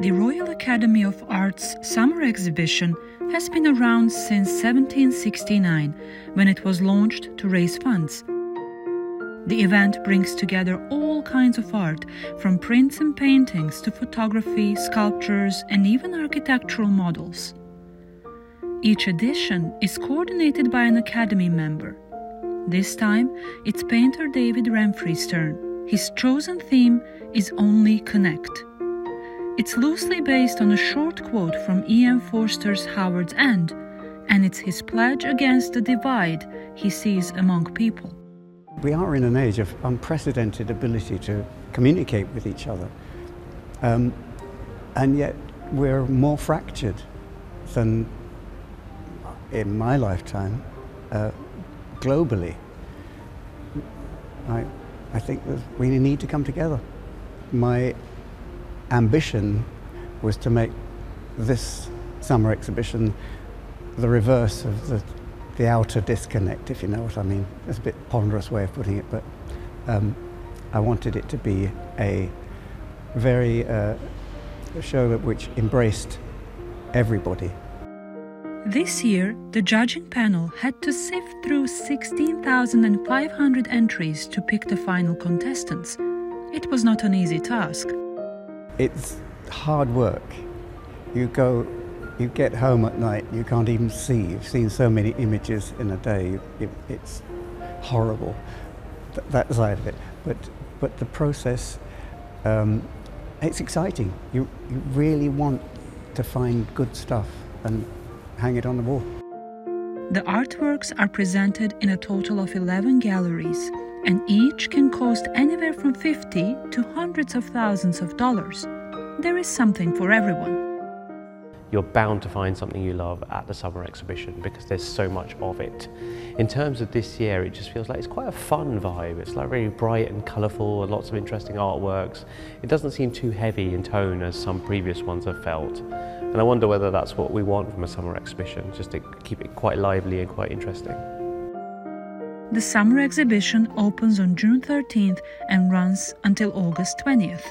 The Royal Academy of Arts Summer Exhibition has been around since 1769 when it was launched to raise funds. The event brings together all kinds of art, from prints and paintings to photography, sculptures, and even architectural models. Each edition is coordinated by an Academy member. This time, it's painter David Remfry's turn. His chosen theme is Only Connect. It's loosely based on a short quote from E.M. Forster's Howards End, and it's his pledge against the divide he sees among people. We are in an age of unprecedented ability to communicate with each other, um, and yet we're more fractured than in my lifetime uh, globally. I, I think that we need to come together. My ambition was to make this summer exhibition the reverse of the, the outer disconnect, if you know what I mean. It's a bit ponderous way of putting it, but um, I wanted it to be a very uh, a show which embraced everybody. This year, the judging panel had to sift through 16,500 entries to pick the final contestants. It was not an easy task. It's hard work. You go, you get home at night, you can't even see. You've seen so many images in a day, it, it's horrible, th- that side of it. But, but the process, um, it's exciting. You, you really want to find good stuff and hang it on the wall. The artworks are presented in a total of 11 galleries and each can cost anywhere from 50 to hundreds of thousands of dollars. There is something for everyone. You're bound to find something you love at the summer exhibition because there's so much of it. In terms of this year, it just feels like it's quite a fun vibe. It's like really bright and colourful and lots of interesting artworks. It doesn't seem too heavy in tone as some previous ones have felt. And I wonder whether that's what we want from a summer exhibition, just to keep it quite lively and quite interesting. The summer exhibition opens on June 13th and runs until August 20th.